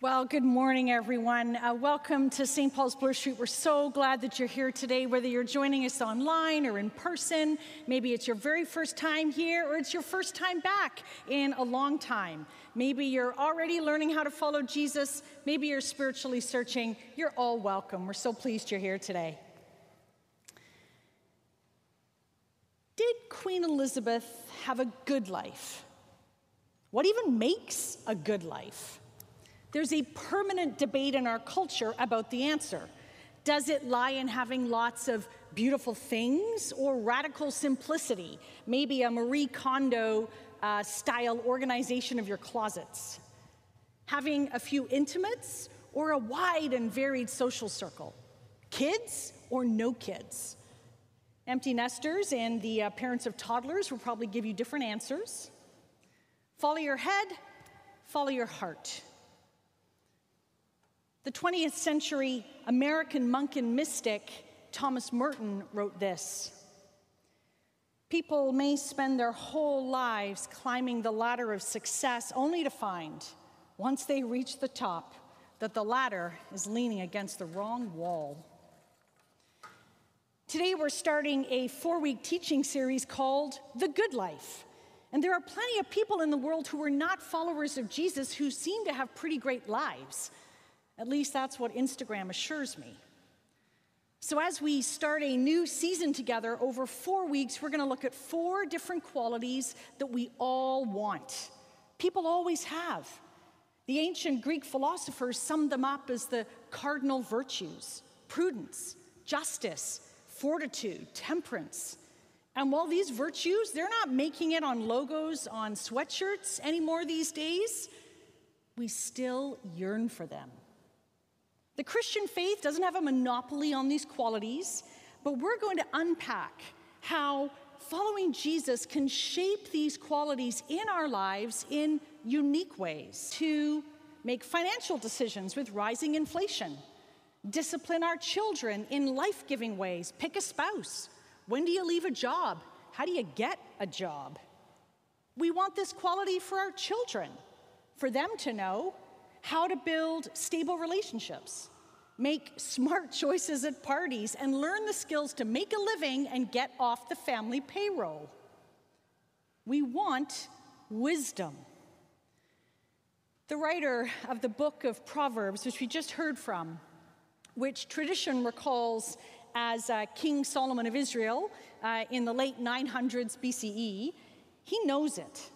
Well, good morning, everyone. Uh, welcome to St. Paul's Bloor Street. We're so glad that you're here today, whether you're joining us online or in person. Maybe it's your very first time here or it's your first time back in a long time. Maybe you're already learning how to follow Jesus. Maybe you're spiritually searching. You're all welcome. We're so pleased you're here today. Did Queen Elizabeth have a good life? What even makes a good life? There's a permanent debate in our culture about the answer. Does it lie in having lots of beautiful things or radical simplicity? Maybe a Marie Kondo uh, style organization of your closets. Having a few intimates or a wide and varied social circle? Kids or no kids? Empty nesters and the uh, parents of toddlers will probably give you different answers. Follow your head, follow your heart. The 20th century American monk and mystic Thomas Merton wrote this People may spend their whole lives climbing the ladder of success only to find, once they reach the top, that the ladder is leaning against the wrong wall. Today, we're starting a four week teaching series called The Good Life. And there are plenty of people in the world who are not followers of Jesus who seem to have pretty great lives. At least that's what Instagram assures me. So, as we start a new season together over four weeks, we're going to look at four different qualities that we all want. People always have. The ancient Greek philosophers summed them up as the cardinal virtues prudence, justice, fortitude, temperance. And while these virtues, they're not making it on logos on sweatshirts anymore these days, we still yearn for them. The Christian faith doesn't have a monopoly on these qualities, but we're going to unpack how following Jesus can shape these qualities in our lives in unique ways to make financial decisions with rising inflation, discipline our children in life giving ways, pick a spouse. When do you leave a job? How do you get a job? We want this quality for our children, for them to know how to build stable relationships, make smart choices at parties, and learn the skills to make a living and get off the family payroll. We want wisdom. The writer of the book of Proverbs, which we just heard from, which tradition recalls as uh, King Solomon of Israel uh, in the late 900s BCE, he knows it.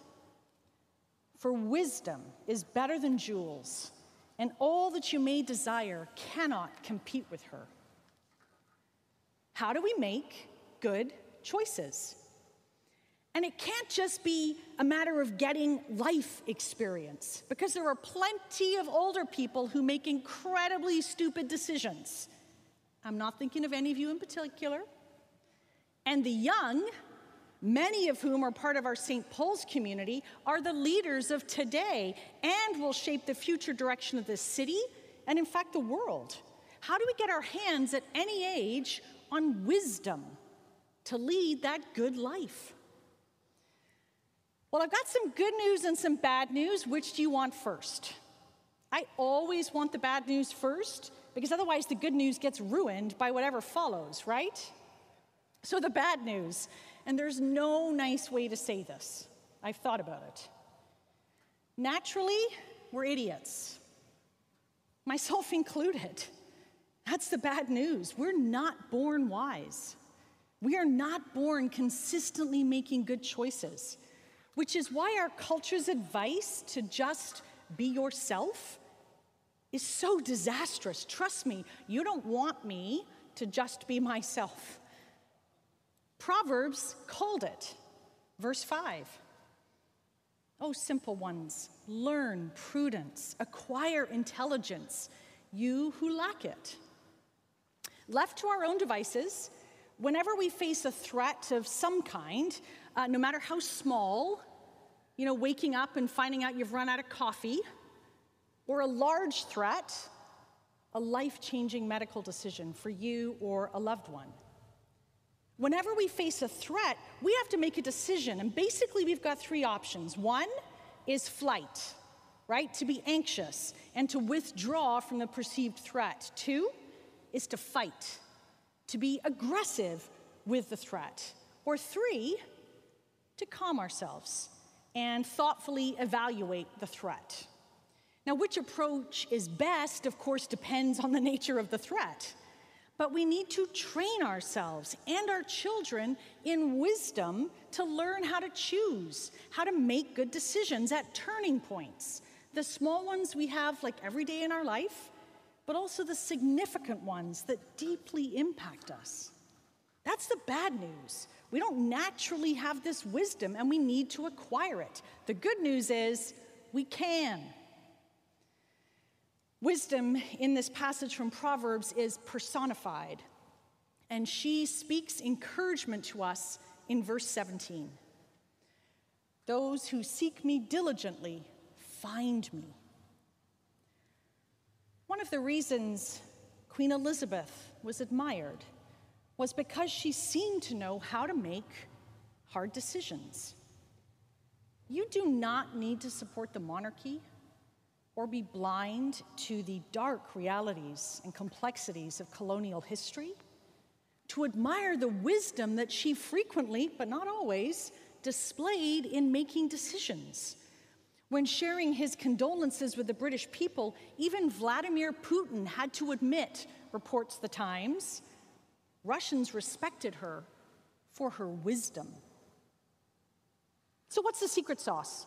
For wisdom is better than jewels, and all that you may desire cannot compete with her. How do we make good choices? And it can't just be a matter of getting life experience, because there are plenty of older people who make incredibly stupid decisions. I'm not thinking of any of you in particular. And the young many of whom are part of our St. Paul's community, are the leaders of today and will shape the future direction of this city and, in fact, the world. How do we get our hands at any age on wisdom to lead that good life? Well, I've got some good news and some bad news. Which do you want first? I always want the bad news first because otherwise the good news gets ruined by whatever follows, right? So, the bad news and there's no nice way to say this. I've thought about it. Naturally, we're idiots, myself included. That's the bad news. We're not born wise. We are not born consistently making good choices, which is why our culture's advice to just be yourself is so disastrous. Trust me, you don't want me to just be myself. Proverbs called it. Verse 5. Oh, simple ones, learn prudence, acquire intelligence, you who lack it. Left to our own devices, whenever we face a threat of some kind, uh, no matter how small, you know, waking up and finding out you've run out of coffee, or a large threat, a life changing medical decision for you or a loved one. Whenever we face a threat, we have to make a decision. And basically, we've got three options. One is flight. right? To be anxious and to withdraw from the perceived threat. Two is to fight, to be aggressive with the threat. Or three, to calm ourselves and thoughtfully evaluate the threat. Now, which approach is best, of course, depends on the nature of the threat. But we need to train ourselves and our children in wisdom to learn how to choose, how to make good decisions at turning points. The small ones we have like every day in our life, but also the significant ones that deeply impact us. That's the bad news. We don't naturally have this wisdom and we need to acquire it. The good news is we can. Wisdom in this passage from Proverbs is personified, and she speaks encouragement to us in verse 17. Those who seek me diligently find me. One of the reasons Queen Elizabeth was admired was because she seemed to know how to make hard decisions. You do not need to support the monarchy or be blind to the dark realities and complexities of colonial history, to admire the wisdom that she frequently, but not always, displayed in making decisions. When sharing his condolences with the British people, even Vladimir Putin had to admit, reports the Times, Russians respected her for her wisdom. So, what's the secret sauce?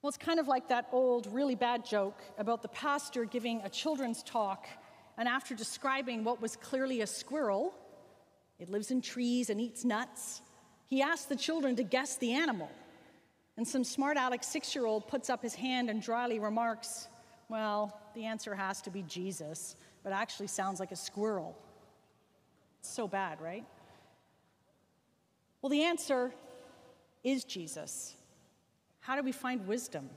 Well, it's kind of like that old, really bad joke about the pastor giving a children's talk, and after describing what was clearly a squirrel, it lives in trees and eats nuts, he asked the children to guess the animal. And some smart aleck six year old puts up his hand and dryly remarks, Well, the answer has to be Jesus, but actually sounds like a squirrel. It's so bad, right? Well, the answer is Jesus. How do we find wisdom?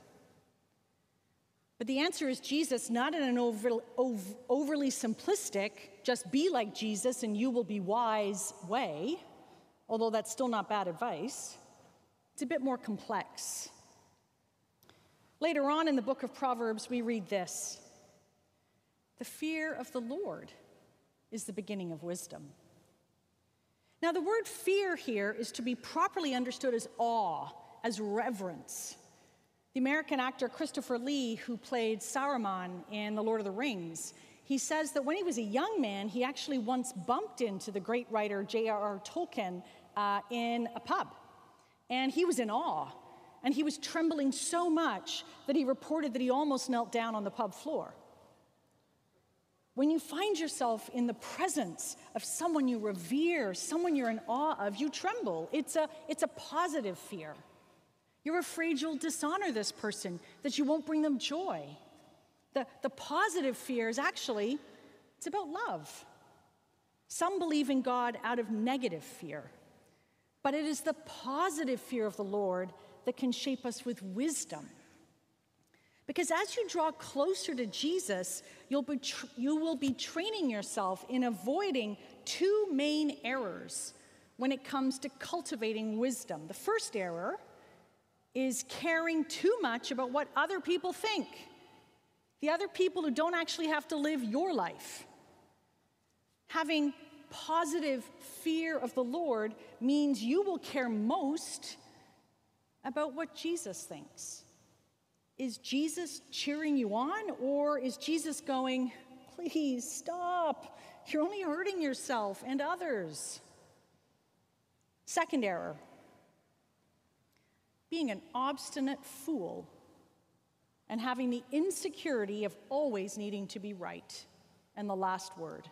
But the answer is Jesus, not in an over, over, overly simplistic, just be like Jesus and you will be wise way, although that's still not bad advice. It's a bit more complex. Later on in the book of Proverbs, we read this The fear of the Lord is the beginning of wisdom. Now, the word fear here is to be properly understood as awe as reverence. The American actor Christopher Lee, who played Saruman in The Lord of the Rings, he says that when he was a young man, he actually once bumped into the great writer J.R.R. Tolkien uh, in a pub. And he was in awe. And he was trembling so much that he reported that he almost knelt down on the pub floor. When you find yourself in the presence of someone you revere, someone you're in awe of, you tremble. It's a, it's a positive fear. You're afraid you'll dishonor this person, that you won't bring them joy. The, the positive fear is actually, it's about love. Some believe in God out of negative fear, but it is the positive fear of the Lord that can shape us with wisdom. Because as you draw closer to Jesus, you'll be tr- you will be training yourself in avoiding two main errors when it comes to cultivating wisdom. The first error is caring too much about what other people think, the other people who don't actually have to live your life. Having positive fear of the Lord means you will care most about what Jesus thinks. Is Jesus cheering you on, or is Jesus going, please stop? You're only hurting yourself and others. Second error being an obstinate fool and having the insecurity of always needing to be right and the last word.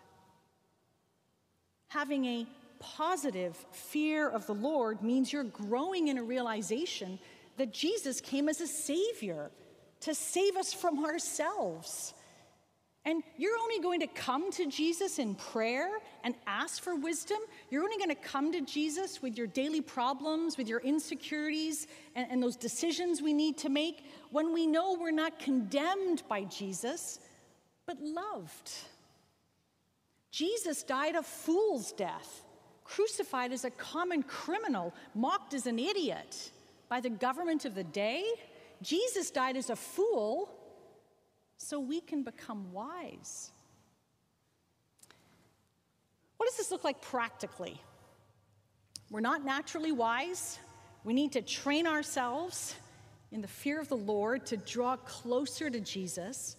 Having a positive fear of the Lord means you're growing in a realization that Jesus came as a savior to save us from ourselves and you're only going to come to Jesus in prayer and ask for wisdom. You're only going to come to Jesus with your daily problems, with your insecurities, and, and, those decisions we need to make when we know we're not condemned by Jesus, but loved. Jesus died a fool's death, crucified as a common criminal, mocked as an idiot by the government of the day Jesus died as a fool so we can become wise. What does this look like practically? We're not naturally wise. We need to train ourselves in the fear of the Lord to draw closer to Jesus.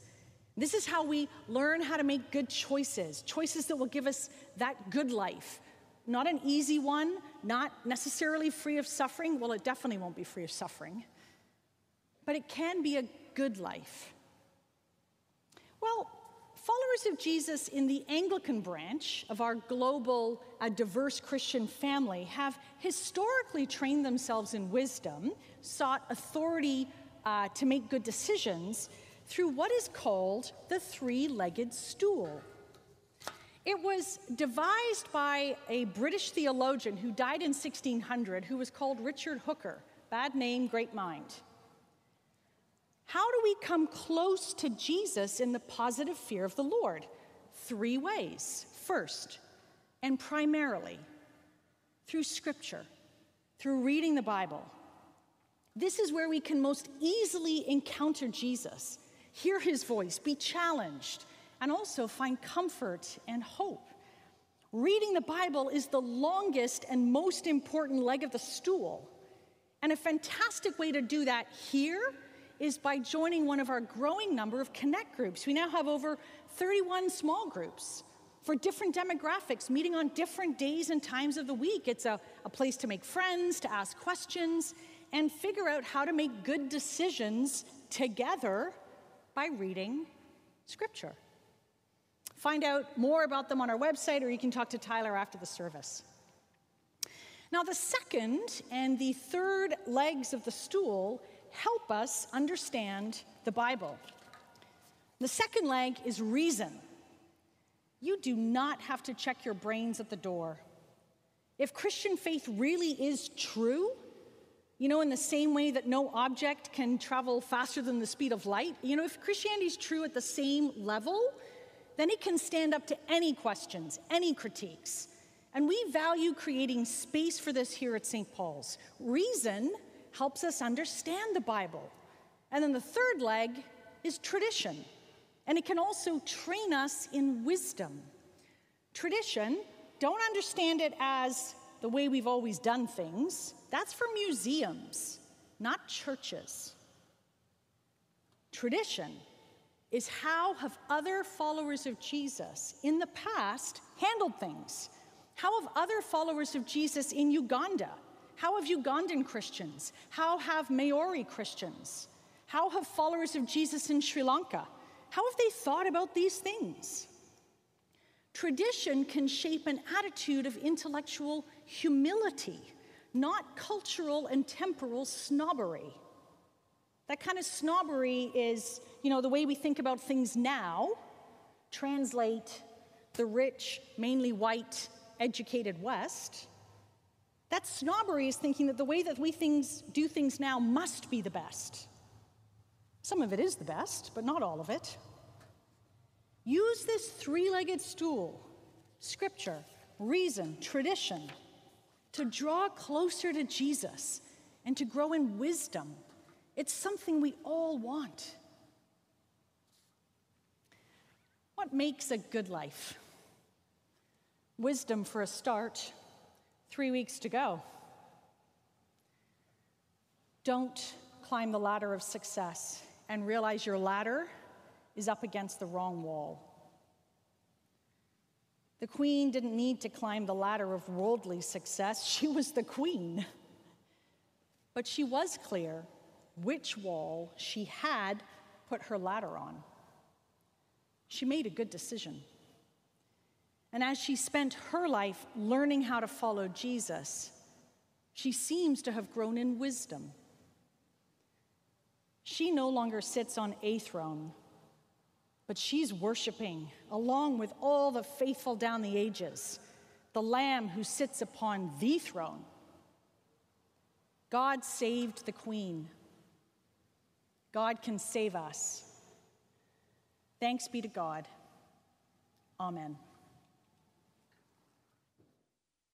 This is how we learn how to make good choices, choices that will give us that good life. Not an easy one, not necessarily free of suffering. Well, it definitely won't be free of suffering, but it can be a good life. Well, followers of Jesus in the Anglican branch of our global, uh, diverse Christian family have historically trained themselves in wisdom, sought authority uh, to make good decisions through what is called the three legged stool. It was devised by a British theologian who died in 1600 who was called Richard Hooker. Bad name, great mind. How do we come close to Jesus in the positive fear of the Lord? Three ways. First, and primarily, through Scripture, through reading the Bible. This is where we can most easily encounter Jesus, hear his voice, be challenged, and also find comfort and hope. Reading the Bible is the longest and most important leg of the stool. And a fantastic way to do that here is by joining one of our growing number of connect groups. We now have over 31 small groups for different demographics, meeting on different days and times of the week. It's a, a place to make friends, to ask questions, and figure out how to make good decisions together by reading Scripture. Find out more about them on our website, or you can talk to Tyler after the service. Now, the second and the third legs of the stool help us understand the Bible. The second leg is reason. You do not have to check your brains at the door. If Christian faith really is true, you know, in the same way that no object can travel faster than the speed of light, you know, if Christianity is true at the same level, then it can stand up to any questions, any critiques. And we value creating space for this here at St. Paul's. Reason helps us understand the Bible. And then the third leg is tradition, and it can also train us in wisdom. Tradition, don't understand it as the way we've always done things, that's for museums, not churches. Tradition is how have other followers of Jesus in the past handled things? How have other followers of Jesus in Uganda? How have Ugandan Christians? How have Maori Christians? How have followers of Jesus in Sri Lanka? How have they thought about these things? Tradition can shape an attitude of intellectual humility, not cultural and temporal snobbery. That kind of snobbery is, you know, the way we think about things now. Translate the rich, mainly white, educated West. That snobbery is thinking that the way that we things, do things now must be the best. Some of it is the best, but not all of it. Use this three legged stool, scripture, reason, tradition, to draw closer to Jesus and to grow in wisdom it's something we all want. What makes a good life? Wisdom for a start. Three weeks to go. Don't climb the ladder of success and realize your ladder is up against the wrong wall. The queen didn't need to climb the ladder of worldly success, she was the queen. But she was clear which wall she had put her ladder on. She made a good decision. And as she spent her life learning how to follow Jesus, she seems to have grown in wisdom. She no longer sits on a throne, but she's worshiping along with all the faithful down the ages, the Lamb who sits upon the throne. God saved the Queen God can save us. Thanks be to God. Amen.